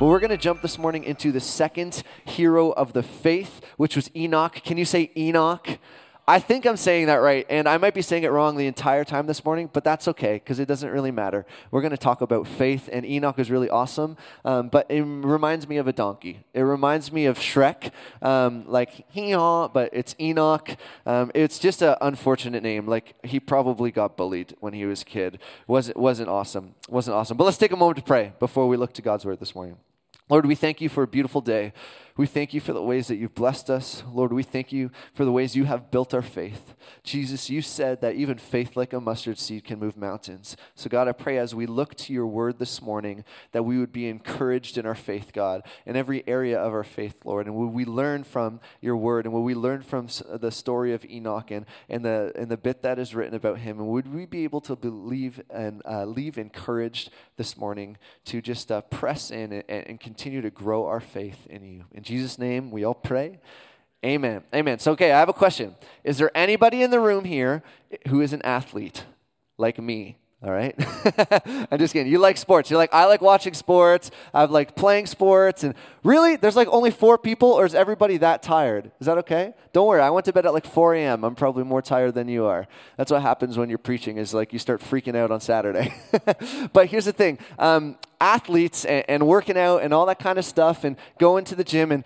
But we're going to jump this morning into the second hero of the faith, which was Enoch. Can you say Enoch? I think I'm saying that right, and I might be saying it wrong the entire time this morning, but that's okay because it doesn't really matter. We're going to talk about faith, and Enoch is really awesome, um, but it reminds me of a donkey. It reminds me of Shrek, um, like hee but it's Enoch. Um, it's just an unfortunate name. Like he probably got bullied when he was a kid. wasn't wasn't awesome. wasn't awesome. But let's take a moment to pray before we look to God's word this morning. Lord, we thank you for a beautiful day. We thank you for the ways that you've blessed us. Lord, we thank you for the ways you have built our faith. Jesus, you said that even faith like a mustard seed can move mountains. So, God, I pray as we look to your word this morning that we would be encouraged in our faith, God, in every area of our faith, Lord. And would we learn from your word and would we learn from the story of Enoch and, and, the, and the bit that is written about him? And would we be able to believe and uh, leave encouraged this morning to just uh, press in and, and continue to grow our faith in you? In Jesus' name, we all pray. Amen. Amen. So, okay, I have a question. Is there anybody in the room here who is an athlete like me? All right? I'm just kidding. You like sports. You're like, I like watching sports. I like playing sports. And really, there's like only four people, or is everybody that tired? Is that okay? Don't worry. I went to bed at like 4 a.m. I'm probably more tired than you are. That's what happens when you're preaching, is like you start freaking out on Saturday. but here's the thing um, athletes and, and working out and all that kind of stuff and going to the gym and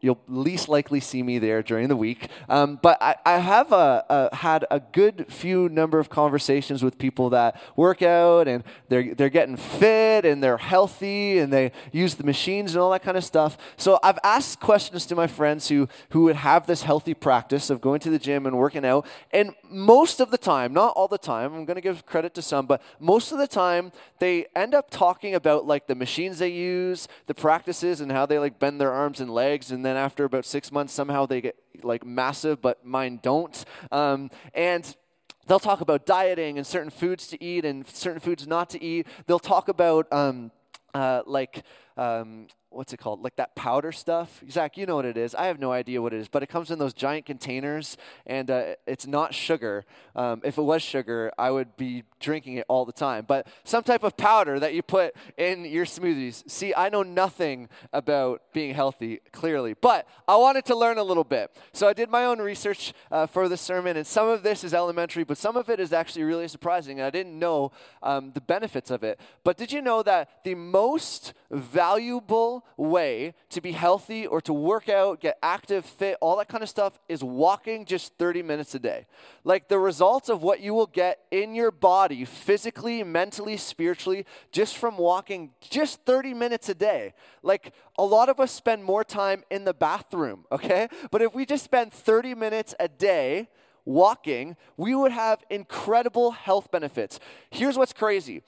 You'll least likely see me there during the week. Um, but I, I have a, a, had a good few number of conversations with people that work out and they're, they're getting fit and they're healthy and they use the machines and all that kind of stuff. So I've asked questions to my friends who, who would have this healthy practice of going to the gym and working out. And most of the time, not all the time, I'm going to give credit to some, but most of the time they end up talking about like the machines they use, the practices, and how they like bend their arms and legs and then after about six months, somehow they get like massive, but mine don't. Um, and they'll talk about dieting and certain foods to eat and certain foods not to eat. They'll talk about um, uh, like um, what's it called? Like that powder stuff. Zach, you know what it is. I have no idea what it is, but it comes in those giant containers, and uh, it's not sugar. Um, if it was sugar, I would be drinking it all the time. But some type of powder that you put in your smoothies. See, I know nothing about being healthy, clearly, but I wanted to learn a little bit. So I did my own research uh, for the sermon, and some of this is elementary, but some of it is actually really surprising, and I didn't know um, the benefits of it. But did you know that the most valuable way to be healthy or to work out, get active, fit, all that kind of stuff is walking just 30 minutes a day. Like the results of what you will get in your body, physically, mentally, spiritually, just from walking just 30 minutes a day. Like a lot of us spend more time in the bathroom, okay? But if we just spend 30 minutes a day, walking, we would have incredible health benefits. Here's what's crazy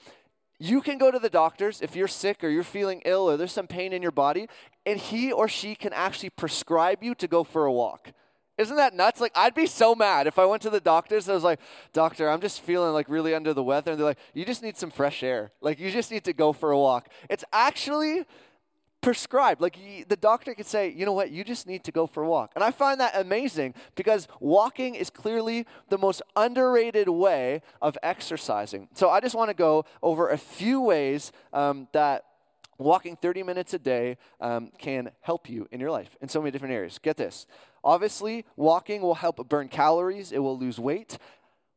you can go to the doctors if you're sick or you're feeling ill or there's some pain in your body, and he or she can actually prescribe you to go for a walk. Isn't that nuts? Like, I'd be so mad if I went to the doctors and I was like, Doctor, I'm just feeling like really under the weather. And they're like, You just need some fresh air. Like, you just need to go for a walk. It's actually prescribed. Like the doctor could say, you know what, you just need to go for a walk. And I find that amazing because walking is clearly the most underrated way of exercising. So I just want to go over a few ways um, that walking 30 minutes a day um, can help you in your life in so many different areas. Get this. Obviously, walking will help burn calories, it will lose weight.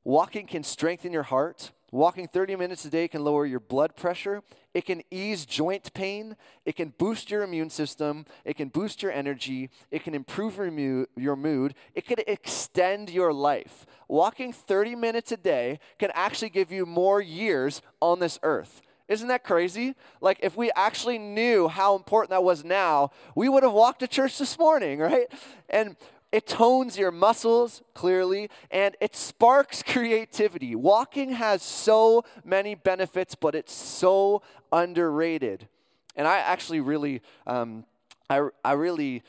Walking can strengthen your heart. Walking 30 minutes a day can lower your blood pressure. It can ease joint pain. It can boost your immune system. It can boost your energy. It can improve your mood. It can extend your life. Walking 30 minutes a day can actually give you more years on this earth. Isn't that crazy? Like, if we actually knew how important that was now, we would have walked to church this morning, right? And it tones your muscles clearly, and it sparks creativity. Walking has so many benefits, but it's so underrated. And I actually really, um, I, I really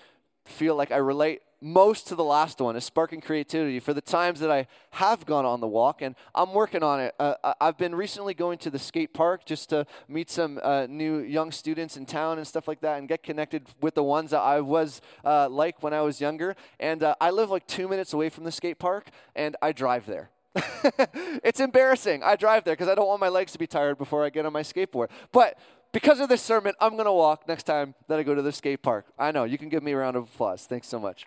feel like I relate most to the last one is sparking creativity for the times that I have gone on the walk, and I'm working on it. Uh, I've been recently going to the skate park just to meet some uh, new young students in town and stuff like that, and get connected with the ones that I was uh, like when I was younger. And uh, I live like two minutes away from the skate park, and I drive there. it's embarrassing. I drive there because I don't want my legs to be tired before I get on my skateboard. But because of this sermon, I'm going to walk next time that I go to the skate park. I know. You can give me a round of applause. Thanks so much.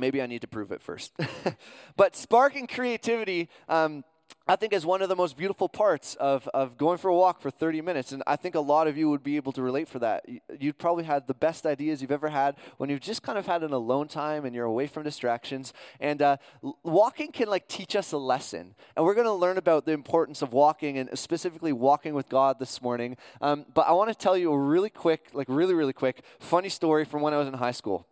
Maybe I need to prove it first. but sparking creativity, um, I think is one of the most beautiful parts of, of going for a walk for 30 minutes. And I think a lot of you would be able to relate for that. You'd probably had the best ideas you've ever had when you've just kind of had an alone time and you're away from distractions. And uh, walking can like teach us a lesson. And we're going to learn about the importance of walking and specifically walking with God this morning. Um, but I want to tell you a really quick, like really, really quick, funny story from when I was in high school.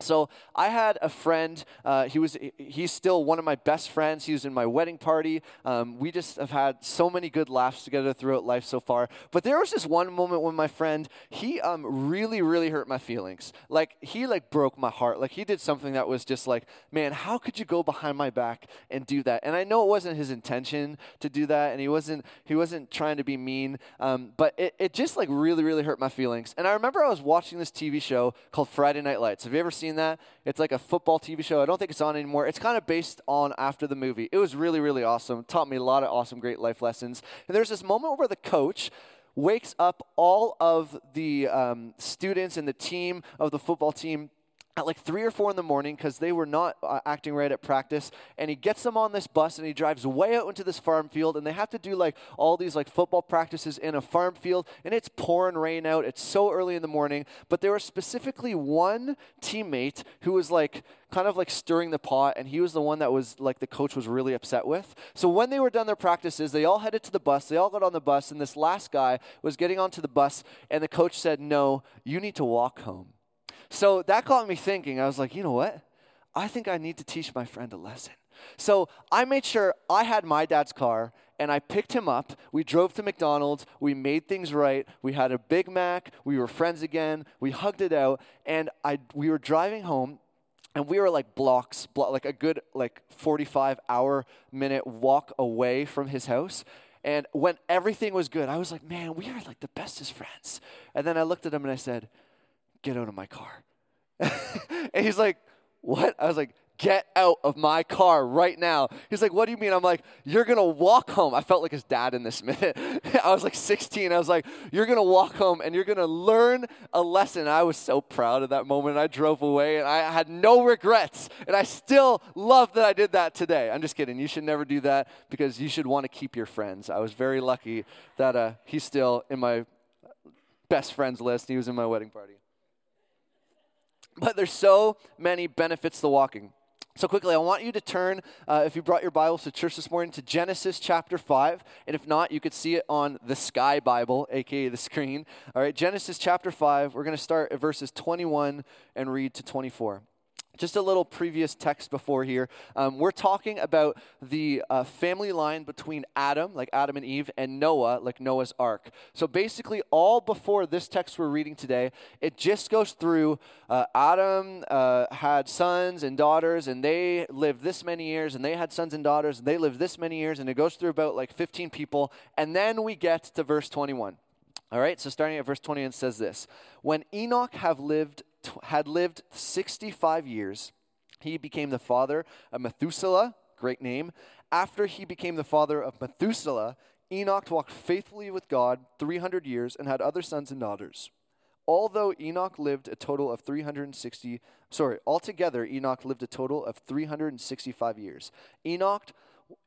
So I had a friend. Uh, he was he's still one of my best friends. He was in my wedding party. Um, we just have had so many good laughs together throughout life so far. But there was this one moment when my friend he um, really really hurt my feelings. Like he like broke my heart. Like he did something that was just like, man, how could you go behind my back and do that? And I know it wasn't his intention to do that, and he wasn't he wasn't trying to be mean. Um, but it, it just like really really hurt my feelings. And I remember I was watching this TV show called Friday Night Lights. Have you ever seen seen that? It's like a football TV show. I don't think it's on anymore. It's kind of based on after the movie. It was really, really awesome. taught me a lot of awesome, great life lessons. And there's this moment where the coach wakes up all of the um, students and the team of the football team at like three or four in the morning because they were not uh, acting right at practice and he gets them on this bus and he drives way out into this farm field and they have to do like all these like football practices in a farm field and it's pouring rain out it's so early in the morning but there was specifically one teammate who was like kind of like stirring the pot and he was the one that was like the coach was really upset with. So when they were done their practices they all headed to the bus they all got on the bus and this last guy was getting onto the bus and the coach said no you need to walk home so that got me thinking. I was like, you know what? I think I need to teach my friend a lesson. So I made sure I had my dad's car and I picked him up. We drove to McDonald's. We made things right. We had a Big Mac. We were friends again. We hugged it out. And I, we were driving home and we were like blocks, like a good like 45 hour minute walk away from his house. And when everything was good, I was like, man, we are like the bestest friends. And then I looked at him and I said, get out of my car. and he's like, what? I was like, get out of my car right now. He's like, what do you mean? I'm like, you're going to walk home. I felt like his dad in this minute. I was like 16. I was like, you're going to walk home and you're going to learn a lesson. I was so proud of that moment. I drove away and I had no regrets. And I still love that I did that today. I'm just kidding. You should never do that because you should want to keep your friends. I was very lucky that uh, he's still in my best friends list. He was in my wedding party. But there's so many benefits to walking. So, quickly, I want you to turn, uh, if you brought your Bibles to church this morning, to Genesis chapter 5. And if not, you could see it on the Sky Bible, aka the screen. All right, Genesis chapter 5. We're going to start at verses 21 and read to 24. Just a little previous text before here. Um, we're talking about the uh, family line between Adam, like Adam and Eve, and Noah, like Noah's ark. So basically, all before this text we're reading today, it just goes through uh, Adam uh, had sons and daughters, and they lived this many years, and they had sons and daughters, and they lived this many years, and it goes through about like 15 people. And then we get to verse 21. All right, so starting at verse 20, it says this When Enoch have lived had lived 65 years, he became the father of Methuselah, great name. After he became the father of Methuselah, Enoch walked faithfully with God 300 years and had other sons and daughters. Although Enoch lived a total of 360, sorry, altogether Enoch lived a total of 365 years. Enoch,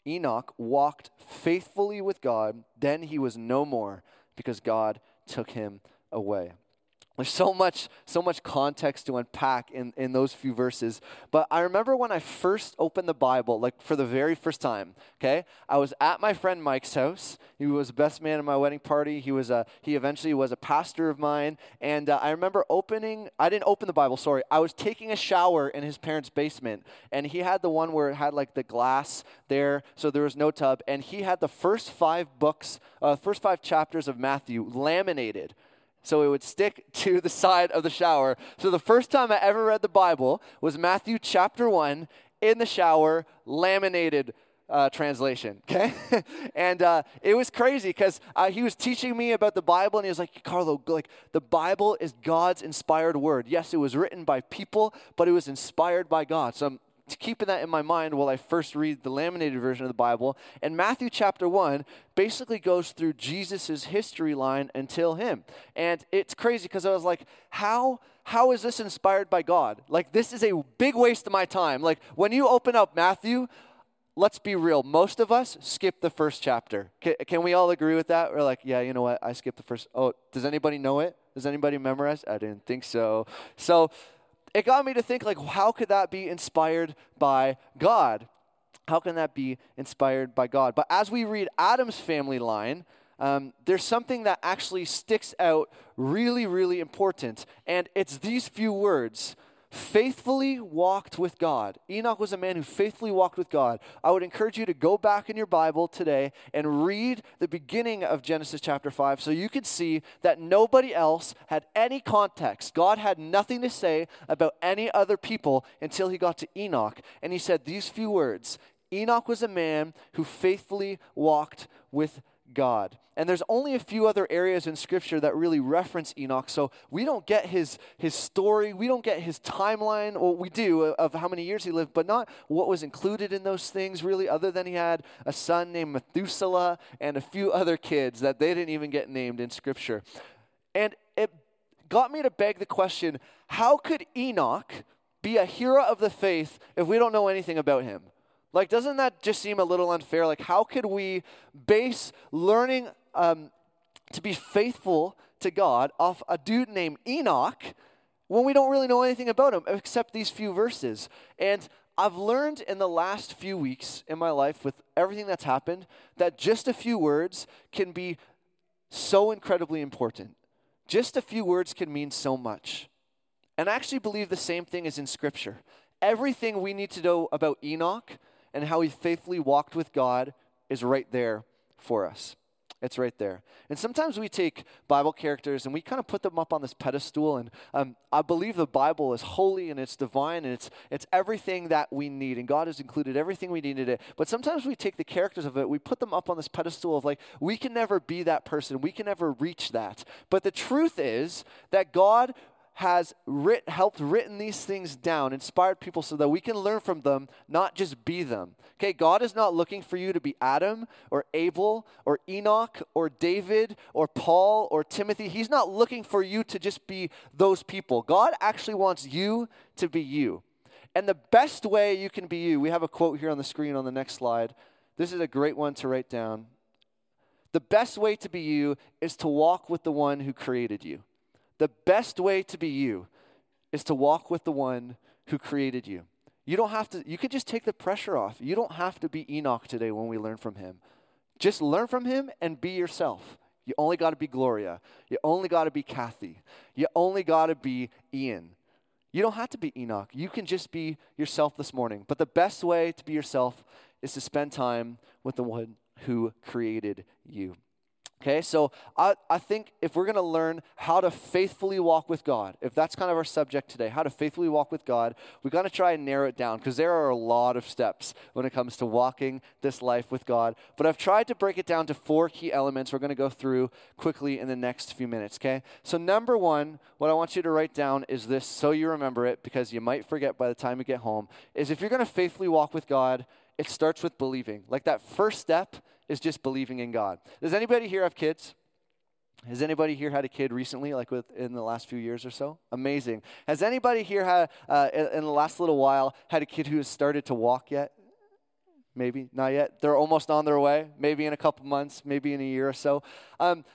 Enoch walked faithfully with God, then he was no more because God took him away. There's so much, so much context to unpack in, in those few verses. But I remember when I first opened the Bible, like for the very first time, okay? I was at my friend Mike's house. He was the best man at my wedding party. He was a, he eventually was a pastor of mine. And uh, I remember opening, I didn't open the Bible, sorry. I was taking a shower in his parents' basement. And he had the one where it had like the glass there, so there was no tub. And he had the first five books, uh, first five chapters of Matthew laminated so it would stick to the side of the shower. So the first time I ever read the Bible was Matthew chapter 1 in the shower, laminated uh, translation, okay? and uh, it was crazy because uh, he was teaching me about the Bible, and he was like, Carlo, like the Bible is God's inspired word. Yes, it was written by people, but it was inspired by God. So I'm keeping that in my mind while I first read the laminated version of the Bible. And Matthew chapter 1 basically goes through Jesus' history line until him. And it's crazy because I was like, how, how is this inspired by God? Like, this is a big waste of my time. Like, when you open up Matthew, let's be real. Most of us skip the first chapter. Can, can we all agree with that? We're like, yeah, you know what? I skipped the first. Oh, does anybody know it? Does anybody memorize? I didn't think so. So, it got me to think like how could that be inspired by God? How can that be inspired by God? But as we read Adam's family line, um, there's something that actually sticks out really, really important. And it's these few words faithfully walked with God. Enoch was a man who faithfully walked with God. I would encourage you to go back in your Bible today and read the beginning of Genesis chapter 5 so you could see that nobody else had any context. God had nothing to say about any other people until he got to Enoch. And he said these few words Enoch was a man who faithfully walked with God. And there's only a few other areas in Scripture that really reference Enoch, so we don't get his, his story, we don't get his timeline, well, we do, uh, of how many years he lived, but not what was included in those things, really, other than he had a son named Methuselah and a few other kids that they didn't even get named in Scripture. And it got me to beg the question how could Enoch be a hero of the faith if we don't know anything about him? Like, doesn't that just seem a little unfair? Like, how could we base learning um, to be faithful to God off a dude named Enoch when we don't really know anything about him except these few verses? And I've learned in the last few weeks in my life with everything that's happened that just a few words can be so incredibly important. Just a few words can mean so much. And I actually believe the same thing is in Scripture. Everything we need to know about Enoch and how he faithfully walked with God is right there for us. It's right there. And sometimes we take Bible characters and we kind of put them up on this pedestal. And um, I believe the Bible is holy and it's divine and it's, it's everything that we need. And God has included everything we need in it. But sometimes we take the characters of it, we put them up on this pedestal of like, we can never be that person. We can never reach that. But the truth is that God has writ, helped written these things down, inspired people so that we can learn from them, not just be them. Okay, God is not looking for you to be Adam or Abel or Enoch or David or Paul or Timothy. He's not looking for you to just be those people. God actually wants you to be you. And the best way you can be you, we have a quote here on the screen on the next slide. This is a great one to write down. The best way to be you is to walk with the one who created you. The best way to be you is to walk with the one who created you. You don't have to, you could just take the pressure off. You don't have to be Enoch today when we learn from him. Just learn from him and be yourself. You only got to be Gloria. You only got to be Kathy. You only got to be Ian. You don't have to be Enoch. You can just be yourself this morning. But the best way to be yourself is to spend time with the one who created you. Okay, so I, I think if we're going to learn how to faithfully walk with God, if that's kind of our subject today, how to faithfully walk with God, we've got to try and narrow it down because there are a lot of steps when it comes to walking this life with God. But I've tried to break it down to four key elements we're going to go through quickly in the next few minutes, okay? So, number one, what I want you to write down is this so you remember it because you might forget by the time you get home is if you're going to faithfully walk with God, it starts with believing. Like that first step is just believing in God. Does anybody here have kids? Has anybody here had a kid recently, like within the last few years or so? Amazing. Has anybody here had, uh, in the last little while, had a kid who has started to walk yet? Maybe not yet. They're almost on their way. Maybe in a couple months. Maybe in a year or so. Um,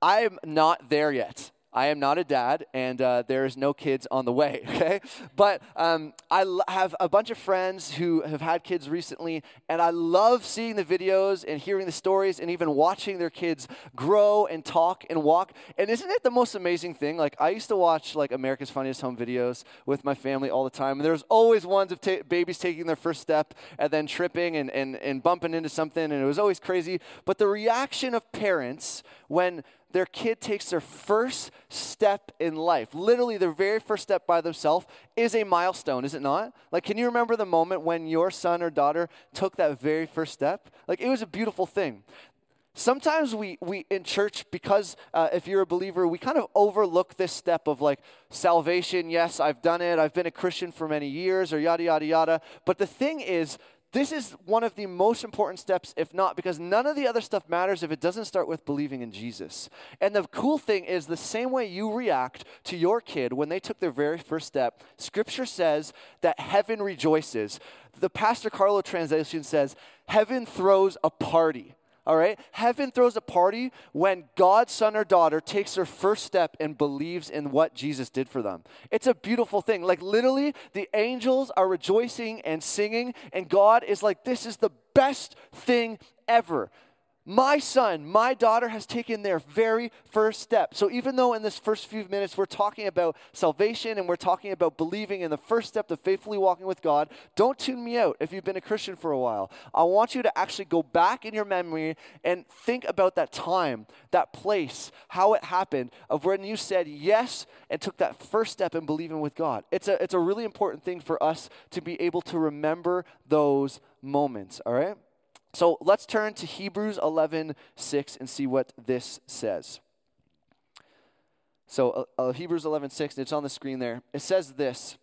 I'm not there yet. I am not a dad, and uh, there's no kids on the way, okay? But um, I l- have a bunch of friends who have had kids recently, and I love seeing the videos and hearing the stories and even watching their kids grow and talk and walk. And isn't it the most amazing thing? Like, I used to watch, like, America's Funniest Home Videos with my family all the time, and there's always ones of ta- babies taking their first step and then tripping and, and, and bumping into something, and it was always crazy. But the reaction of parents when their kid takes their first step in life, literally their very first step by themselves, is a milestone, is it not? Like, can you remember the moment when your son or daughter took that very first step? Like, it was a beautiful thing. Sometimes we, we in church, because uh, if you're a believer, we kind of overlook this step of like salvation. Yes, I've done it. I've been a Christian for many years, or yada, yada, yada. But the thing is, this is one of the most important steps, if not, because none of the other stuff matters if it doesn't start with believing in Jesus. And the cool thing is, the same way you react to your kid when they took their very first step, Scripture says that heaven rejoices. The Pastor Carlo translation says, Heaven throws a party all right? Heaven throws a party when God's son or daughter takes their first step and believes in what Jesus did for them. It's a beautiful thing. Like, literally, the angels are rejoicing and singing, and God is like, this is the best thing ever. My son, my daughter has taken their very first step. So, even though in this first few minutes we're talking about salvation and we're talking about believing in the first step to faithfully walking with God, don't tune me out if you've been a Christian for a while. I want you to actually go back in your memory and think about that time, that place, how it happened, of when you said yes and took that first step in believing with God. It's a, it's a really important thing for us to be able to remember those moments, all right? So let's turn to Hebrews 11 6 and see what this says. So uh, uh, Hebrews 11 6, and it's on the screen there. It says this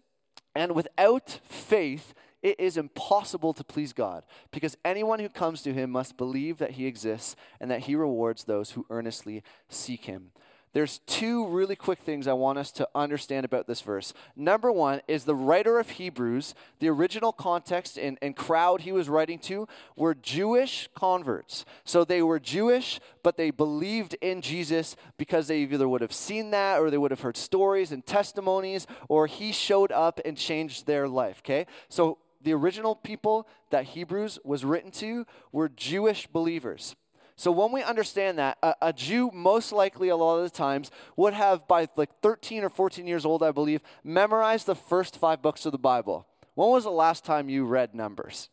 And without faith, it is impossible to please God, because anyone who comes to him must believe that he exists and that he rewards those who earnestly seek him. There's two really quick things I want us to understand about this verse. Number one is the writer of Hebrews, the original context and, and crowd he was writing to were Jewish converts. So they were Jewish, but they believed in Jesus because they either would have seen that or they would have heard stories and testimonies or he showed up and changed their life, okay? So the original people that Hebrews was written to were Jewish believers. So when we understand that, a, a, Jew most likely a lot of the times would have, by like 13 or 14 years old, I believe, memorized the first five books of the Bible. When was the last time you read Numbers?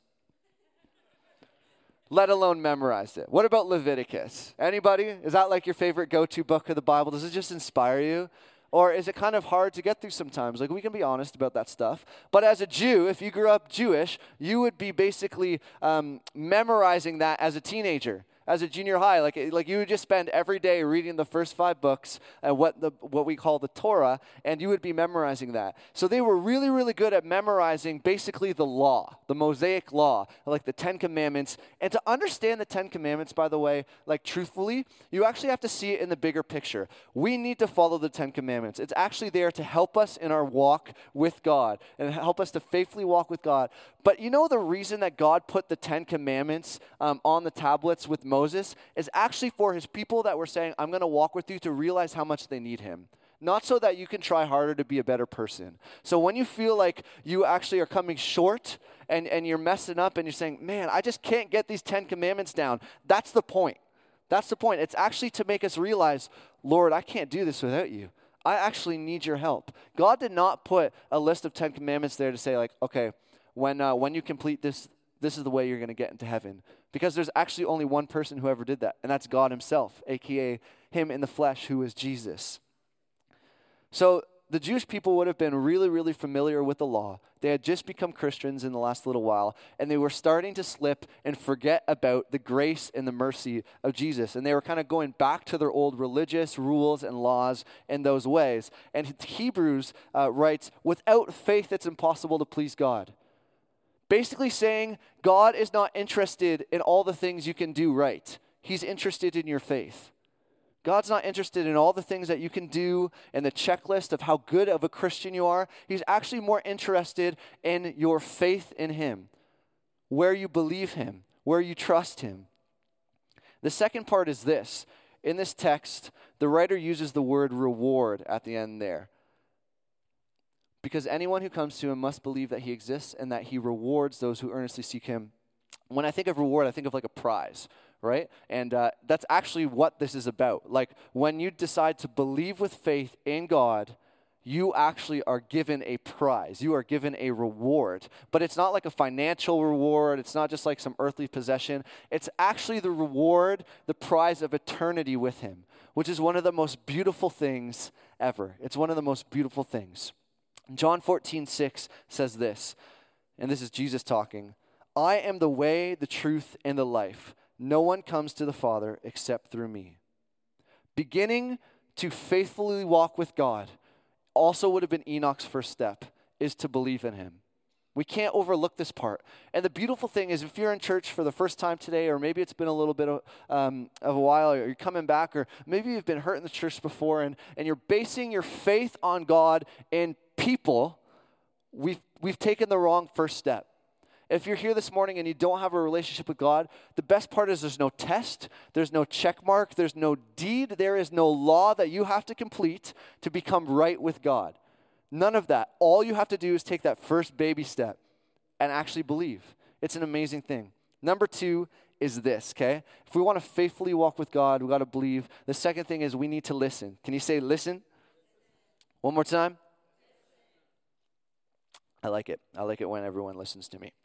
Let alone memorized it. What about Leviticus? Anybody? Is that like your favorite go-to book of the Bible? Does it just inspire you? Or is it kind of hard to get through sometimes? Like, we can be honest about that stuff. But as a Jew, if you grew up Jewish, you would be basically um, memorizing that as a teenager as a junior high. Like, like you would just spend every day reading the first five books, uh, what, the, what we call the Torah, and you would be memorizing that. So they were really, really good at memorizing basically the law, the Mosaic law, like the Ten Commandments. And to understand the Ten Commandments, by the way, like truthfully, you actually have to see it in the bigger picture. We need to follow the Ten Commandments. It's actually there to help us in our walk with God and help us to faithfully walk with God. But you know the reason that God put the Ten Commandments um, on the tablets with Moses is actually for his people that were saying, I'm going to walk with you to realize how much they need him. Not so that you can try harder to be a better person. So when you feel like you actually are coming short and, and you're messing up and you're saying, man, I just can't get these Ten Commandments down, that's the point. That's the point. It's actually to make us realize, Lord, I can't do this without you. I actually need your help. God did not put a list of Ten Commandments there to say, like, okay, when, uh, when you complete this, this is the way you're going to get into heaven. Because there's actually only one person who ever did that, and that's God Himself, aka Him in the flesh, who is Jesus. So the Jewish people would have been really, really familiar with the law. They had just become Christians in the last little while, and they were starting to slip and forget about the grace and the mercy of Jesus. And they were kind of going back to their old religious rules and laws in those ways. And Hebrews uh, writes, without faith, it's impossible to please God. Basically, saying God is not interested in all the things you can do right, He's interested in your faith. God's not interested in all the things that you can do and the checklist of how good of a Christian you are. He's actually more interested in your faith in Him, where you believe Him, where you trust Him. The second part is this in this text, the writer uses the word reward at the end there. Because anyone who comes to him must believe that he exists and that he rewards those who earnestly seek him. When I think of reward, I think of like a prize, right? And uh, that's actually what this is about. Like when you decide to believe with faith in God, you actually are given a prize. You are given a reward. But it's not like a financial reward, it's not just like some earthly possession. It's actually the reward, the prize of eternity with Him, which is one of the most beautiful things ever. It's one of the most beautiful things. John 14, 6 says this, and this is Jesus talking I am the way, the truth, and the life. No one comes to the Father except through me. Beginning to faithfully walk with God also would have been Enoch's first step, is to believe in him. We can't overlook this part. And the beautiful thing is, if you're in church for the first time today, or maybe it's been a little bit of, um, of a while, or you're coming back, or maybe you've been hurt in the church before, and, and you're basing your faith on God and people, we've, we've taken the wrong first step. If you're here this morning and you don't have a relationship with God, the best part is there's no test, there's no check mark, there's no deed, there is no law that you have to complete to become right with God. None of that. All you have to do is take that first baby step and actually believe. It's an amazing thing. Number two is this, okay? If we want to faithfully walk with God, we got to believe. The second thing is we need to listen. Can you say listen? One more time. I like it. I like it when everyone listens to me.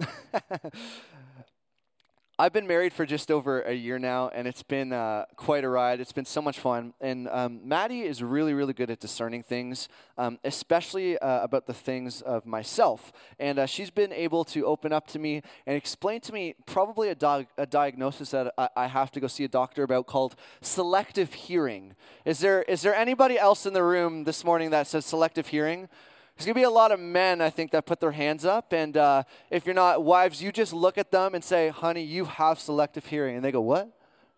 I've been married for just over a year now, and it's been uh, quite a ride. It's been so much fun. And um, Maddie is really, really good at discerning things, um, especially uh, about the things of myself. And uh, she's been able to open up to me and explain to me probably a, a diagnosis that I-, I have to go see a doctor about called selective hearing. Is there, is there anybody else in the room this morning that says selective hearing? There's going to be a lot of men, I think, that put their hands up. And uh, if you're not wives, you just look at them and say, honey, you have selective hearing. And they go, what?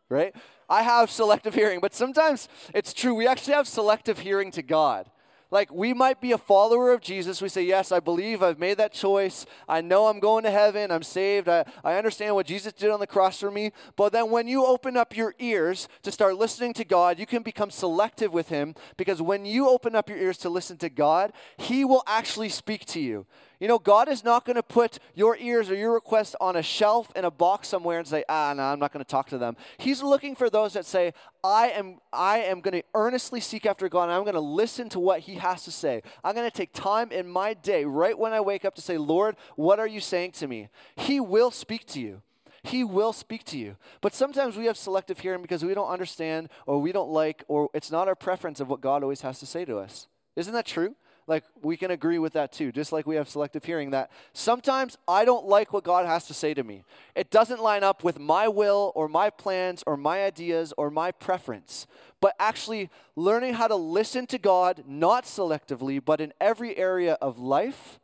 Right? I have selective hearing. But sometimes it's true. We actually have selective hearing to God. Like we might be a follower of Jesus. We say, Yes, I believe I've made that choice. I know I'm going to heaven. I'm saved. I, I understand what Jesus did on the cross for me. But then when you open up your ears to start listening to God, you can become selective with Him because when you open up your ears to listen to God, He will actually speak to you. You know, God is not going to put your ears or your request on a shelf in a box somewhere and say, ah, no, I'm not going to talk to them. He's looking for those that say, I am, I am going to earnestly seek after God and I'm going to listen to what He has to say. I'm going to take time in my day, right when I wake up, to say, Lord, what are you saying to me? He will speak to you. He will speak to you. But sometimes we have selective hearing because we don't understand or we don't like or it's not our preference of what God always has to say to us. Isn't that true? Like we can agree with that too, just like we have selective hearing that sometimes I don't like what God has to say to me. It doesn't line up with my will or my plans or my ideas or my preference. But actually learning how to listen to God, not selectively, but in every area of life,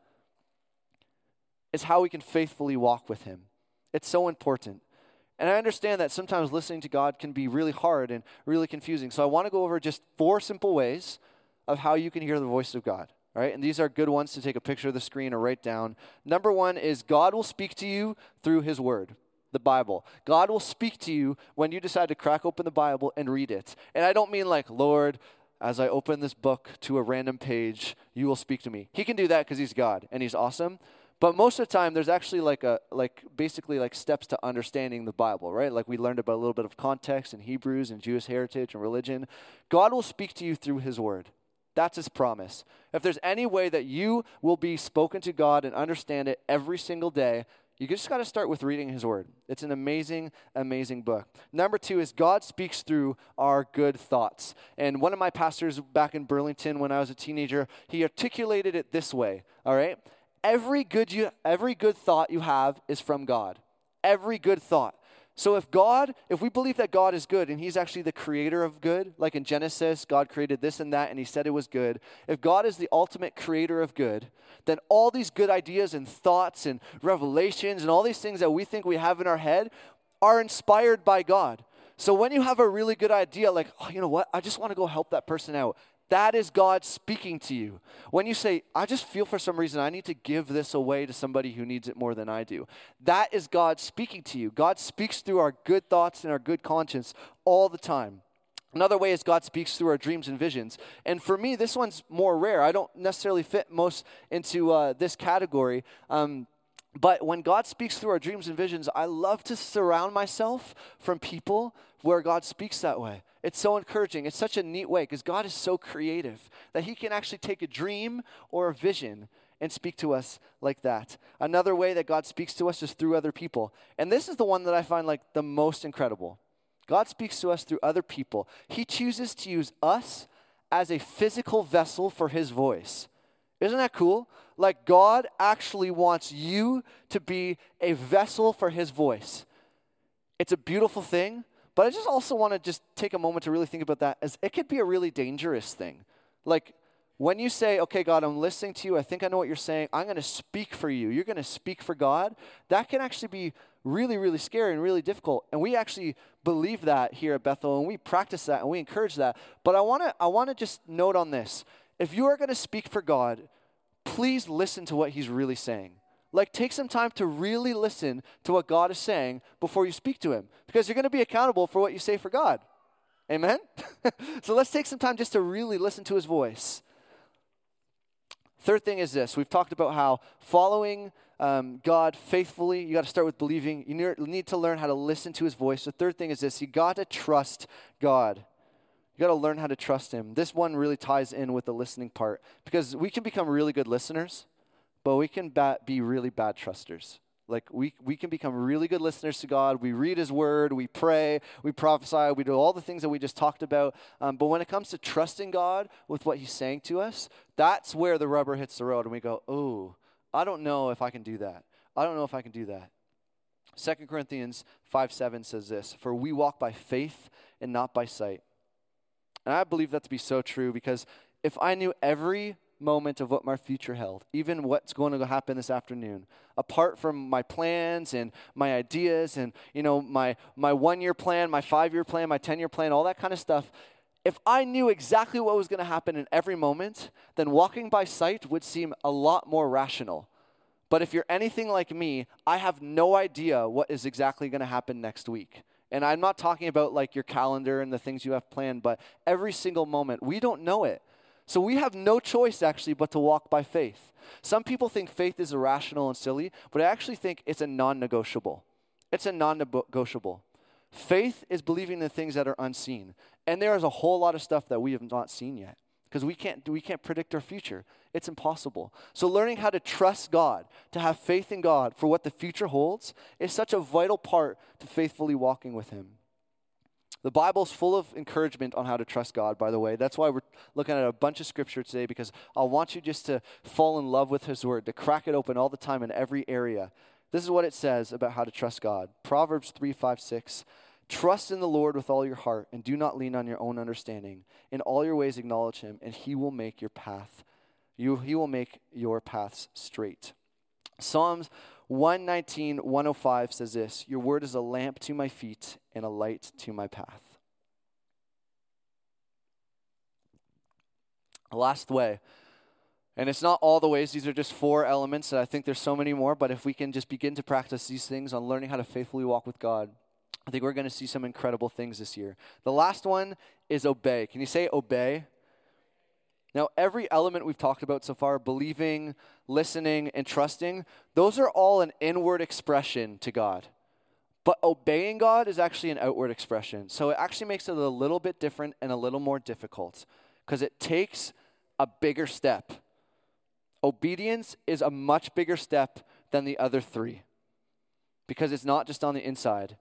is how we can faithfully walk with Him. It's so important. And I understand that sometimes listening to God can be really hard and really confusing. So I want to go over just four simple ways of how you can hear the voice of God. All right, and these are good ones to take a picture of the screen or write down. Number one is God will speak to you through His Word, the Bible. God will speak to you when you decide to crack open the Bible and read it. And I don't mean like, Lord, as I open this book to a random page, you will speak to me. He can do that because He's God and He's awesome. But most of the time, there's actually like a like basically like steps to understanding the Bible, right? Like we learned about a little bit of context in Hebrews and Jewish heritage and religion. God will speak to you through His Word. That's his promise. If there's any way that you will be spoken to God and understand it every single day, you just got to start with reading his word. It's an amazing, amazing book. Number two is God speaks through our good thoughts. And one of my pastors back in Burlington when I was a teenager, he articulated it this way, all right? Every good, you, every good thought you have is from God. Every good thought. So if God, if we believe that God is good and he's actually the creator of good, like in Genesis, God created this and that and he said it was good. If God is the ultimate creator of good, then all these good ideas and thoughts and revelations and all these things that we think we have in our head are inspired by God. So when you have a really good idea, like, oh, you know what, I just want to go help that person out, that is God speaking to you. When you say, I just feel for some reason I need to give this away to somebody who needs it more than I do, that is God speaking to you. God speaks through our good thoughts and our good conscience all the time. Another way is God speaks through our dreams and visions. And for me, this one's more rare. I don't necessarily fit most into uh, this category. Um, but when God speaks through our dreams and visions, I love to surround myself from people where God speaks that way. It's so encouraging. It's such a neat way because God is so creative that He can actually take a dream or a vision and speak to us like that. Another way that God speaks to us is through other people. And this is the one that I find like the most incredible. God speaks to us through other people. He chooses to use us as a physical vessel for his voice. Isn't that cool? Like God actually wants you to be a vessel for his voice. It's a beautiful thing, but I just also want to just take a moment to really think about that as it could be a really dangerous thing. Like when you say, okay, God, I'm listening to you, I think I know what you're saying, I'm going to speak for you, you're going to speak for God, that can actually be really, really scary and really difficult. And we actually believe that here at Bethel, and we practice that and we encourage that. But I want to I want to just note on this. If you are going to speak for God, please listen to what he's really saying. Like, take some time to really listen to what God is saying before you speak to him, because you're going to be accountable for what you say for God. Amen? so let's take some time just to really listen to his voice. Third thing is this we've talked about how following um, God faithfully, you got to start with believing. You need to learn how to listen to his voice. The third thing is this you got to trust God. You got to learn how to trust him. This one really ties in with the listening part because we can become really good listeners, but we can ba- be really bad trusters. Like we, we can become really good listeners to God. We read His Word, we pray, we prophesy, we do all the things that we just talked about. Um, but when it comes to trusting God with what He's saying to us, that's where the rubber hits the road, and we go, "Oh, I don't know if I can do that. I don't know if I can do that." Second Corinthians five seven says this: "For we walk by faith and not by sight." And I believe that to be so true because if I knew every moment of what my future held, even what's going to happen this afternoon. Apart from my plans and my ideas and you know my my 1-year plan, my 5-year plan, my 10-year plan, all that kind of stuff, if I knew exactly what was going to happen in every moment, then walking by sight would seem a lot more rational. But if you're anything like me, I have no idea what is exactly going to happen next week. And I'm not talking about like your calendar and the things you have planned, but every single moment, we don't know it. So we have no choice actually but to walk by faith. Some people think faith is irrational and silly, but I actually think it's a non negotiable. It's a non negotiable. Faith is believing the things that are unseen. And there is a whole lot of stuff that we have not seen yet because we can't, we can't predict our future. It's impossible. So, learning how to trust God, to have faith in God for what the future holds, is such a vital part to faithfully walking with Him. The Bible's full of encouragement on how to trust God, by the way. That's why we're looking at a bunch of scripture today because I want you just to fall in love with His Word, to crack it open all the time in every area. This is what it says about how to trust God Proverbs 3 5 6. Trust in the Lord with all your heart and do not lean on your own understanding. In all your ways acknowledge Him, and He will make your path. You, he will make your paths straight. Psalms 119, 105 says this Your word is a lamp to my feet and a light to my path. Last way, and it's not all the ways, these are just four elements, and I think there's so many more, but if we can just begin to practice these things on learning how to faithfully walk with God, I think we're going to see some incredible things this year. The last one is obey. Can you say obey? Now, every element we've talked about so far believing, listening, and trusting those are all an inward expression to God. But obeying God is actually an outward expression. So it actually makes it a little bit different and a little more difficult because it takes a bigger step. Obedience is a much bigger step than the other three because it's not just on the inside,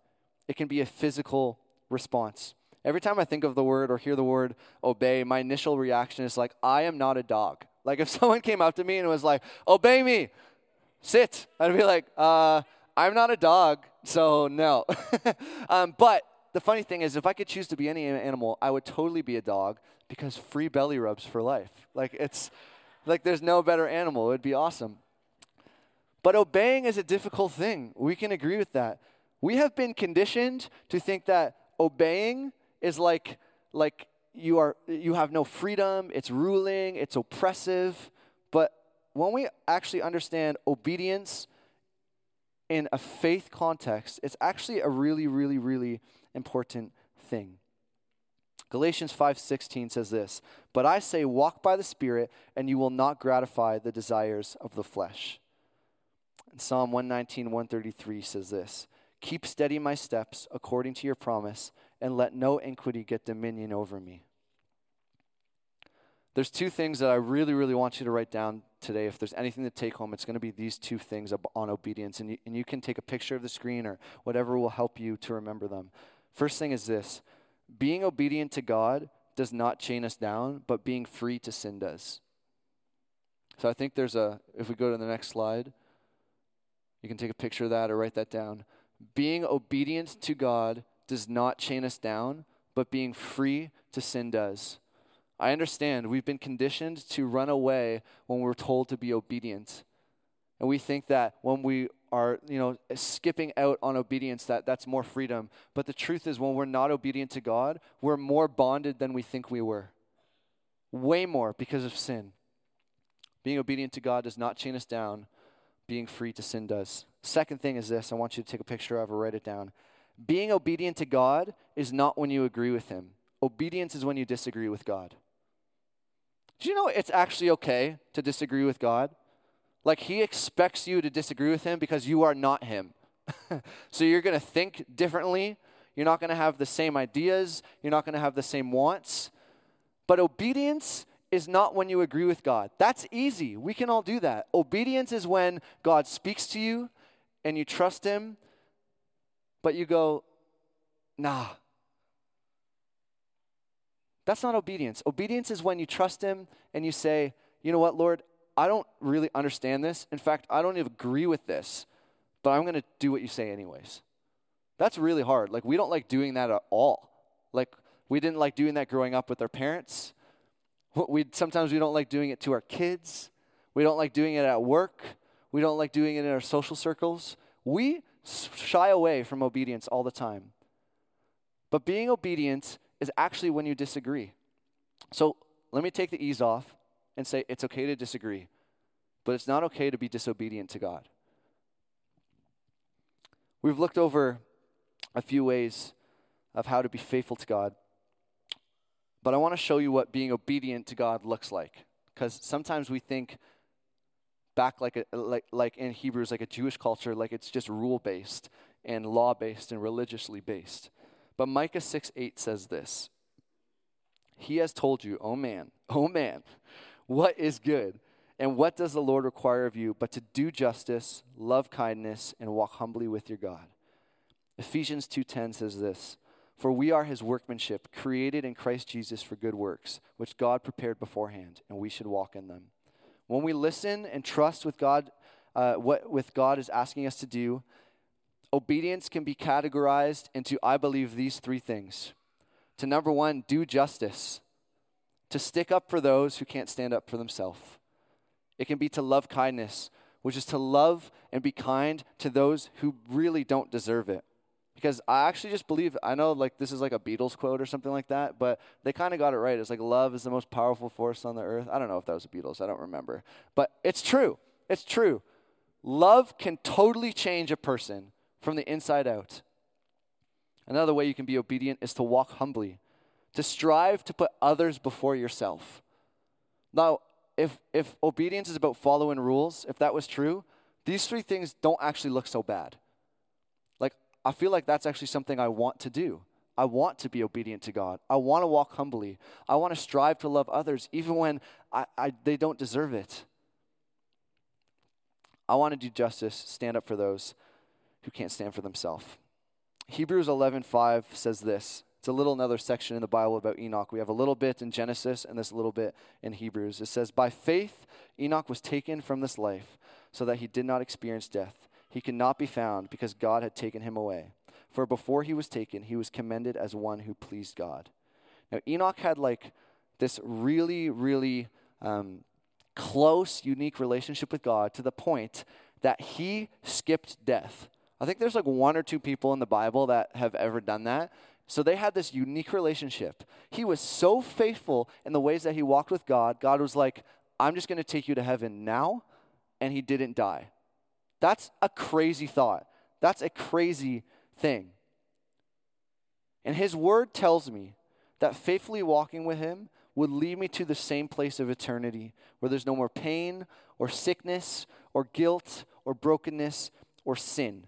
it can be a physical response. Every time I think of the word or hear the word obey, my initial reaction is like, I am not a dog. Like if someone came up to me and was like, obey me, sit, I'd be like, uh, I'm not a dog, so no. um, but the funny thing is, if I could choose to be any animal, I would totally be a dog because free belly rubs for life. Like it's like there's no better animal. It would be awesome. But obeying is a difficult thing. We can agree with that. We have been conditioned to think that obeying is like like you are you have no freedom, it's ruling, it's oppressive. But when we actually understand obedience in a faith context, it's actually a really, really, really important thing. Galatians 5:16 says this, "But I say walk by the Spirit and you will not gratify the desires of the flesh." And Psalm 119 133 says this, "Keep steady my steps according to your promise and let no iniquity get dominion over me." There's two things that I really really want you to write down today. If there's anything to take home, it's going to be these two things on obedience and you, and you can take a picture of the screen or whatever will help you to remember them. First thing is this, being obedient to God does not chain us down, but being free to sin does. So I think there's a, if we go to the next slide, you can take a picture of that or write that down. Being obedient to God does not chain us down, but being free to sin does. I understand we've been conditioned to run away when we're told to be obedient. And we think that when we are, you know, skipping out on obedience, that that's more freedom. But the truth is, when we're not obedient to God, we're more bonded than we think we were. Way more because of sin. Being obedient to God does not chain us down. Being free to sin does. Second thing is this I want you to take a picture of or write it down. Being obedient to God is not when you agree with Him, obedience is when you disagree with God. Do you know it's actually okay to disagree with God? Like he expects you to disagree with him because you are not him. so you're going to think differently. You're not going to have the same ideas. You're not going to have the same wants. But obedience is not when you agree with God. That's easy. We can all do that. Obedience is when God speaks to you and you trust him, but you go, nah. That's not obedience. Obedience is when you trust him and you say, you know what, Lord, I don't really understand this. In fact, I don't even agree with this, but I'm going to do what you say anyways. That's really hard. Like, we don't like doing that at all. Like, we didn't like doing that growing up with our parents. We, sometimes we don't like doing it to our kids. We don't like doing it at work. We don't like doing it in our social circles. We shy away from obedience all the time. But being obedient is actually when you disagree. So let me take the ease off and say it's okay to disagree, but it's not okay to be disobedient to God. We've looked over a few ways of how to be faithful to God, but I want to show you what being obedient to God looks like. Because sometimes we think back like, a, like, like in Hebrews, like a Jewish culture, like it's just rule based and law based and religiously based. But Micah 6 8 says this He has told you, oh man, oh man, what is good? And what does the Lord require of you but to do justice, love kindness, and walk humbly with your God? Ephesians 2:10 says this, "For we are his workmanship, created in Christ Jesus for good works, which God prepared beforehand, and we should walk in them." When we listen and trust with God, uh, what with God is asking us to do, obedience can be categorized into, I believe, these three things. To number one, do justice to stick up for those who can't stand up for themselves. It can be to love kindness, which is to love and be kind to those who really don't deserve it. Because I actually just believe, I know like this is like a Beatles quote or something like that, but they kind of got it right. It's like love is the most powerful force on the earth. I don't know if that was a Beatles, I don't remember. But it's true. It's true. Love can totally change a person from the inside out. Another way you can be obedient is to walk humbly to strive to put others before yourself. Now, if, if obedience is about following rules, if that was true, these three things don't actually look so bad. I feel like that's actually something I want to do. I want to be obedient to God. I want to walk humbly. I want to strive to love others, even when I, I, they don't deserve it. I want to do justice, stand up for those who can't stand for themselves. Hebrews 11:5 says this. It's a little another section in the Bible about Enoch. We have a little bit in Genesis and this little bit in Hebrews. It says, By faith, Enoch was taken from this life so that he did not experience death. He could not be found because God had taken him away. For before he was taken, he was commended as one who pleased God. Now, Enoch had like this really, really um, close, unique relationship with God to the point that he skipped death. I think there's like one or two people in the Bible that have ever done that. So they had this unique relationship. He was so faithful in the ways that he walked with God. God was like, I'm just going to take you to heaven now. And he didn't die. That's a crazy thought. That's a crazy thing. And his word tells me that faithfully walking with Him would lead me to the same place of eternity where there's no more pain or sickness or guilt or brokenness or sin.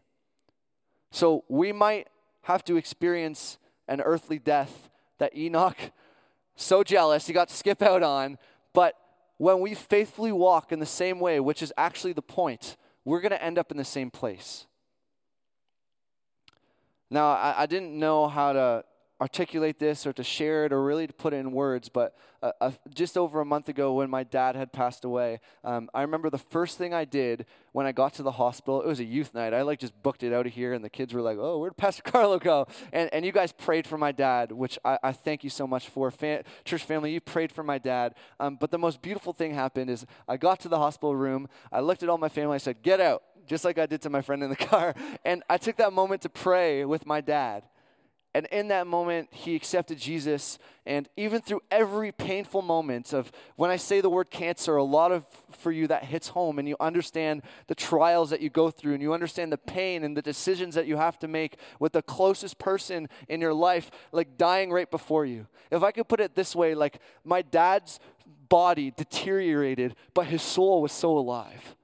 So we might have to experience an earthly death that Enoch, so jealous, he got to skip out on. But when we faithfully walk in the same way, which is actually the point, we're going to end up in the same place. Now, I, I didn't know how to articulate this or to share it or really to put it in words, but uh, uh, just over a month ago when my dad had passed away, um, I remember the first thing I did when I got to the hospital, it was a youth night. I like just booked it out of here and the kids were like, oh, where'd Pastor Carlo go? And, and you guys prayed for my dad, which I, I thank you so much for. Church family, you prayed for my dad. Um, but the most beautiful thing happened is I got to the hospital room, I looked at all my family, I said, get out, just like I did to my friend in the car. And I took that moment to pray with my dad. And in that moment, he accepted Jesus. And even through every painful moment of when I say the word cancer, a lot of for you that hits home and you understand the trials that you go through and you understand the pain and the decisions that you have to make with the closest person in your life, like dying right before you. If I could put it this way, like my dad's body deteriorated, but his soul was so alive.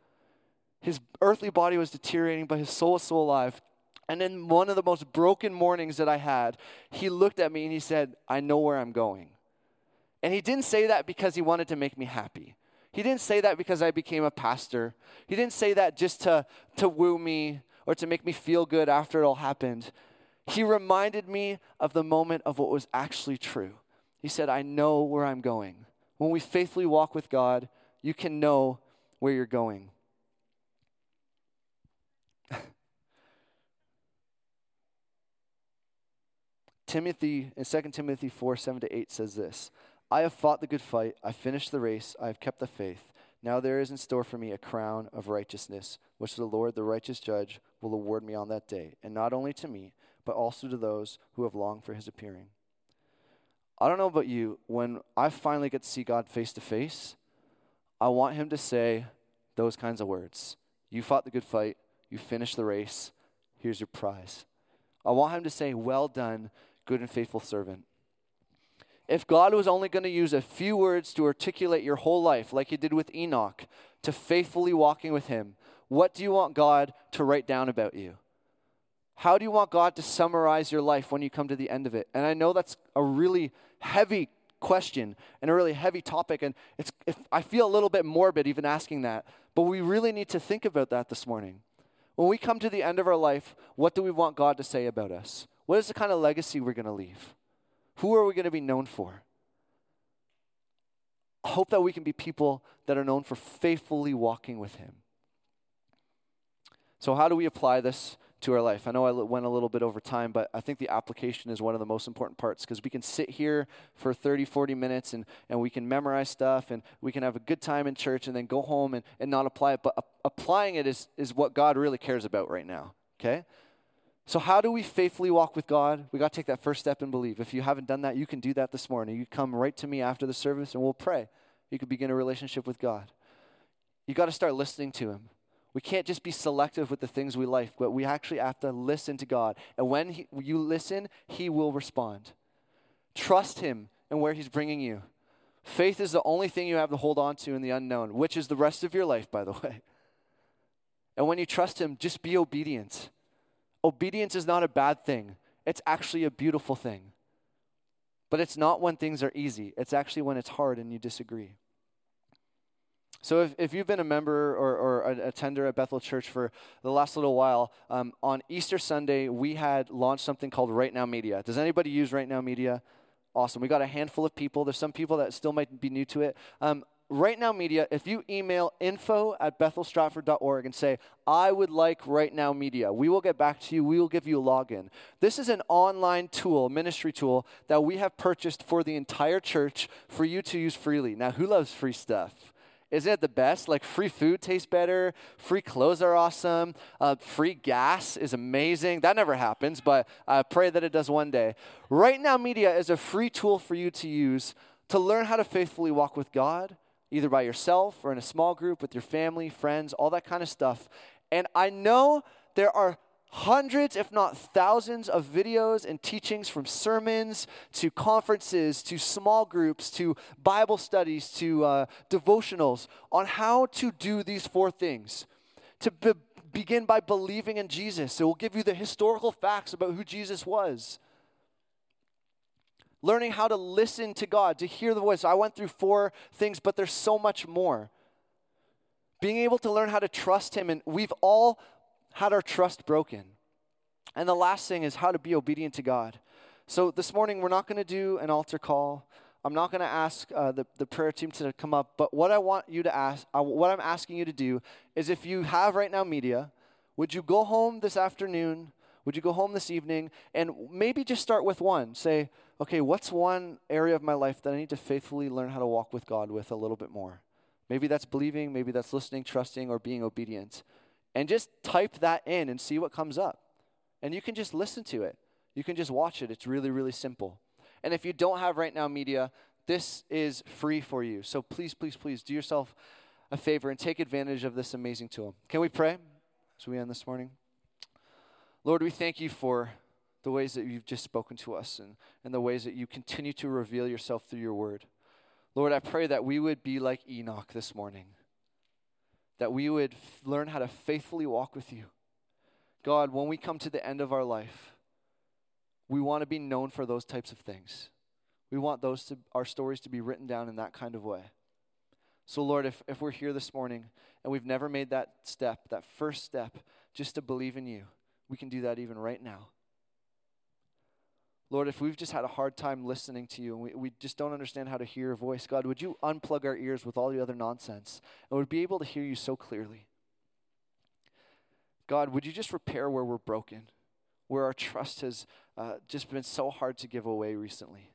His earthly body was deteriorating, but his soul was so alive. And in one of the most broken mornings that I had, he looked at me and he said, I know where I'm going. And he didn't say that because he wanted to make me happy. He didn't say that because I became a pastor. He didn't say that just to, to woo me or to make me feel good after it all happened. He reminded me of the moment of what was actually true. He said, I know where I'm going. When we faithfully walk with God, you can know where you're going. Timothy, in 2 Timothy 4 7 to 8 says this I have fought the good fight, I finished the race, I have kept the faith. Now there is in store for me a crown of righteousness, which the Lord, the righteous judge, will award me on that day, and not only to me, but also to those who have longed for his appearing. I don't know about you, when I finally get to see God face to face, I want him to say those kinds of words. You fought the good fight, you finished the race, here's your prize. I want him to say, Well done, good and faithful servant. If God was only going to use a few words to articulate your whole life, like he did with Enoch, to faithfully walking with him, what do you want God to write down about you? How do you want God to summarize your life when you come to the end of it? And I know that's a really heavy question and a really heavy topic, and it's, if, I feel a little bit morbid even asking that, but we really need to think about that this morning. When we come to the end of our life, what do we want God to say about us? What is the kind of legacy we're going to leave? Who are we going to be known for? I hope that we can be people that are known for faithfully walking with Him. So, how do we apply this to our life? I know I went a little bit over time, but I think the application is one of the most important parts because we can sit here for 30, 40 minutes and, and we can memorize stuff and we can have a good time in church and then go home and, and not apply it. But applying it is, is what God really cares about right now, okay? So, how do we faithfully walk with God? We got to take that first step and believe. If you haven't done that, you can do that this morning. You come right to me after the service and we'll pray. You can begin a relationship with God. You got to start listening to Him. We can't just be selective with the things we like, but we actually have to listen to God. And when he, you listen, He will respond. Trust Him and where He's bringing you. Faith is the only thing you have to hold on to in the unknown, which is the rest of your life, by the way. And when you trust Him, just be obedient. Obedience is not a bad thing, it's actually a beautiful thing. But it's not when things are easy, it's actually when it's hard and you disagree. So, if, if you've been a member or, or a attender at Bethel Church for the last little while, um, on Easter Sunday, we had launched something called Right Now Media. Does anybody use Right Now Media? Awesome. We got a handful of people. There's some people that still might be new to it. Um, Right Now Media, if you email info at bethelstratford.org and say, I would like Right Now Media, we will get back to you. We will give you a login. This is an online tool, ministry tool, that we have purchased for the entire church for you to use freely. Now, who loves free stuff? Isn't it the best? Like free food tastes better, free clothes are awesome, uh, free gas is amazing. That never happens, but I pray that it does one day. Right Now Media is a free tool for you to use to learn how to faithfully walk with God either by yourself or in a small group with your family, friends, all that kind of stuff. And I know there are hundreds, if not thousands, of videos and teachings from sermons to conferences to small groups to Bible studies to uh, devotionals on how to do these four things. To be- begin by believing in Jesus, it will give you the historical facts about who Jesus was. Learning how to listen to God, to hear the voice. I went through four things, but there's so much more. Being able to learn how to trust Him, and we've all had our trust broken. And the last thing is how to be obedient to God. So this morning, we're not going to do an altar call. I'm not going to ask uh, the, the prayer team to come up, but what I want you to ask, uh, what I'm asking you to do is if you have right now media, would you go home this afternoon? Would you go home this evening and maybe just start with one? Say, okay, what's one area of my life that I need to faithfully learn how to walk with God with a little bit more? Maybe that's believing, maybe that's listening, trusting, or being obedient and just type that in and see what comes up. And you can just listen to it. You can just watch it. It's really, really simple. And if you don't have right now media, this is free for you. So please, please, please do yourself a favor and take advantage of this amazing tool. Can we pray as we end this morning? Lord, we thank you for the ways that you've just spoken to us and, and the ways that you continue to reveal yourself through your word. Lord, I pray that we would be like Enoch this morning that we would f- learn how to faithfully walk with you. God, when we come to the end of our life, we want to be known for those types of things. We want those to, our stories to be written down in that kind of way. So, Lord, if, if we're here this morning and we've never made that step, that first step, just to believe in you, we can do that even right now. Lord, if we've just had a hard time listening to you and we, we just don't understand how to hear your voice, God, would you unplug our ears with all the other nonsense and would be able to hear you so clearly? God, would you just repair where we're broken, where our trust has uh, just been so hard to give away recently?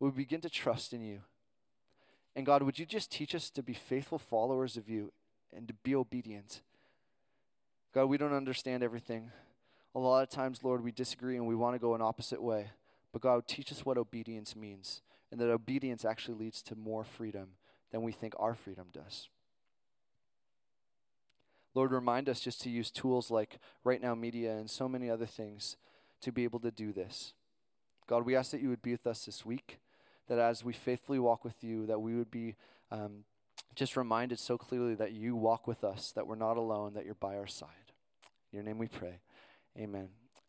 Would we begin to trust in you? And God, would you just teach us to be faithful followers of you and to be obedient? God, we don't understand everything. A lot of times, Lord, we disagree and we want to go an opposite way. But God, teach us what obedience means, and that obedience actually leads to more freedom than we think our freedom does. Lord, remind us just to use tools like Right Now Media and so many other things to be able to do this. God, we ask that you would be with us this week, that as we faithfully walk with you, that we would be um, just reminded so clearly that you walk with us, that we're not alone, that you're by our side. In your name we pray. Amen.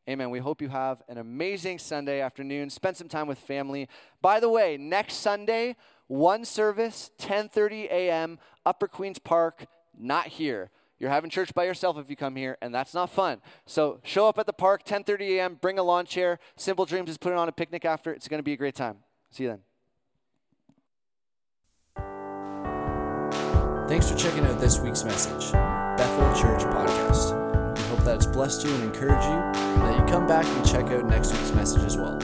Amen. We hope you have an amazing Sunday afternoon. Spend some time with family. By the way, next Sunday, one service, 10:30 a.m., Upper Queens Park, not here. You're having church by yourself if you come here, and that's not fun. So show up at the park, 10:30 a.m. Bring a lawn chair. Simple Dreams is putting on a picnic after. It's going to be a great time. See you then. Thanks for checking out this week's message, Bethel Church Podcast. That it's blessed you and encouraged you, and that you come back and check out next week's message as well.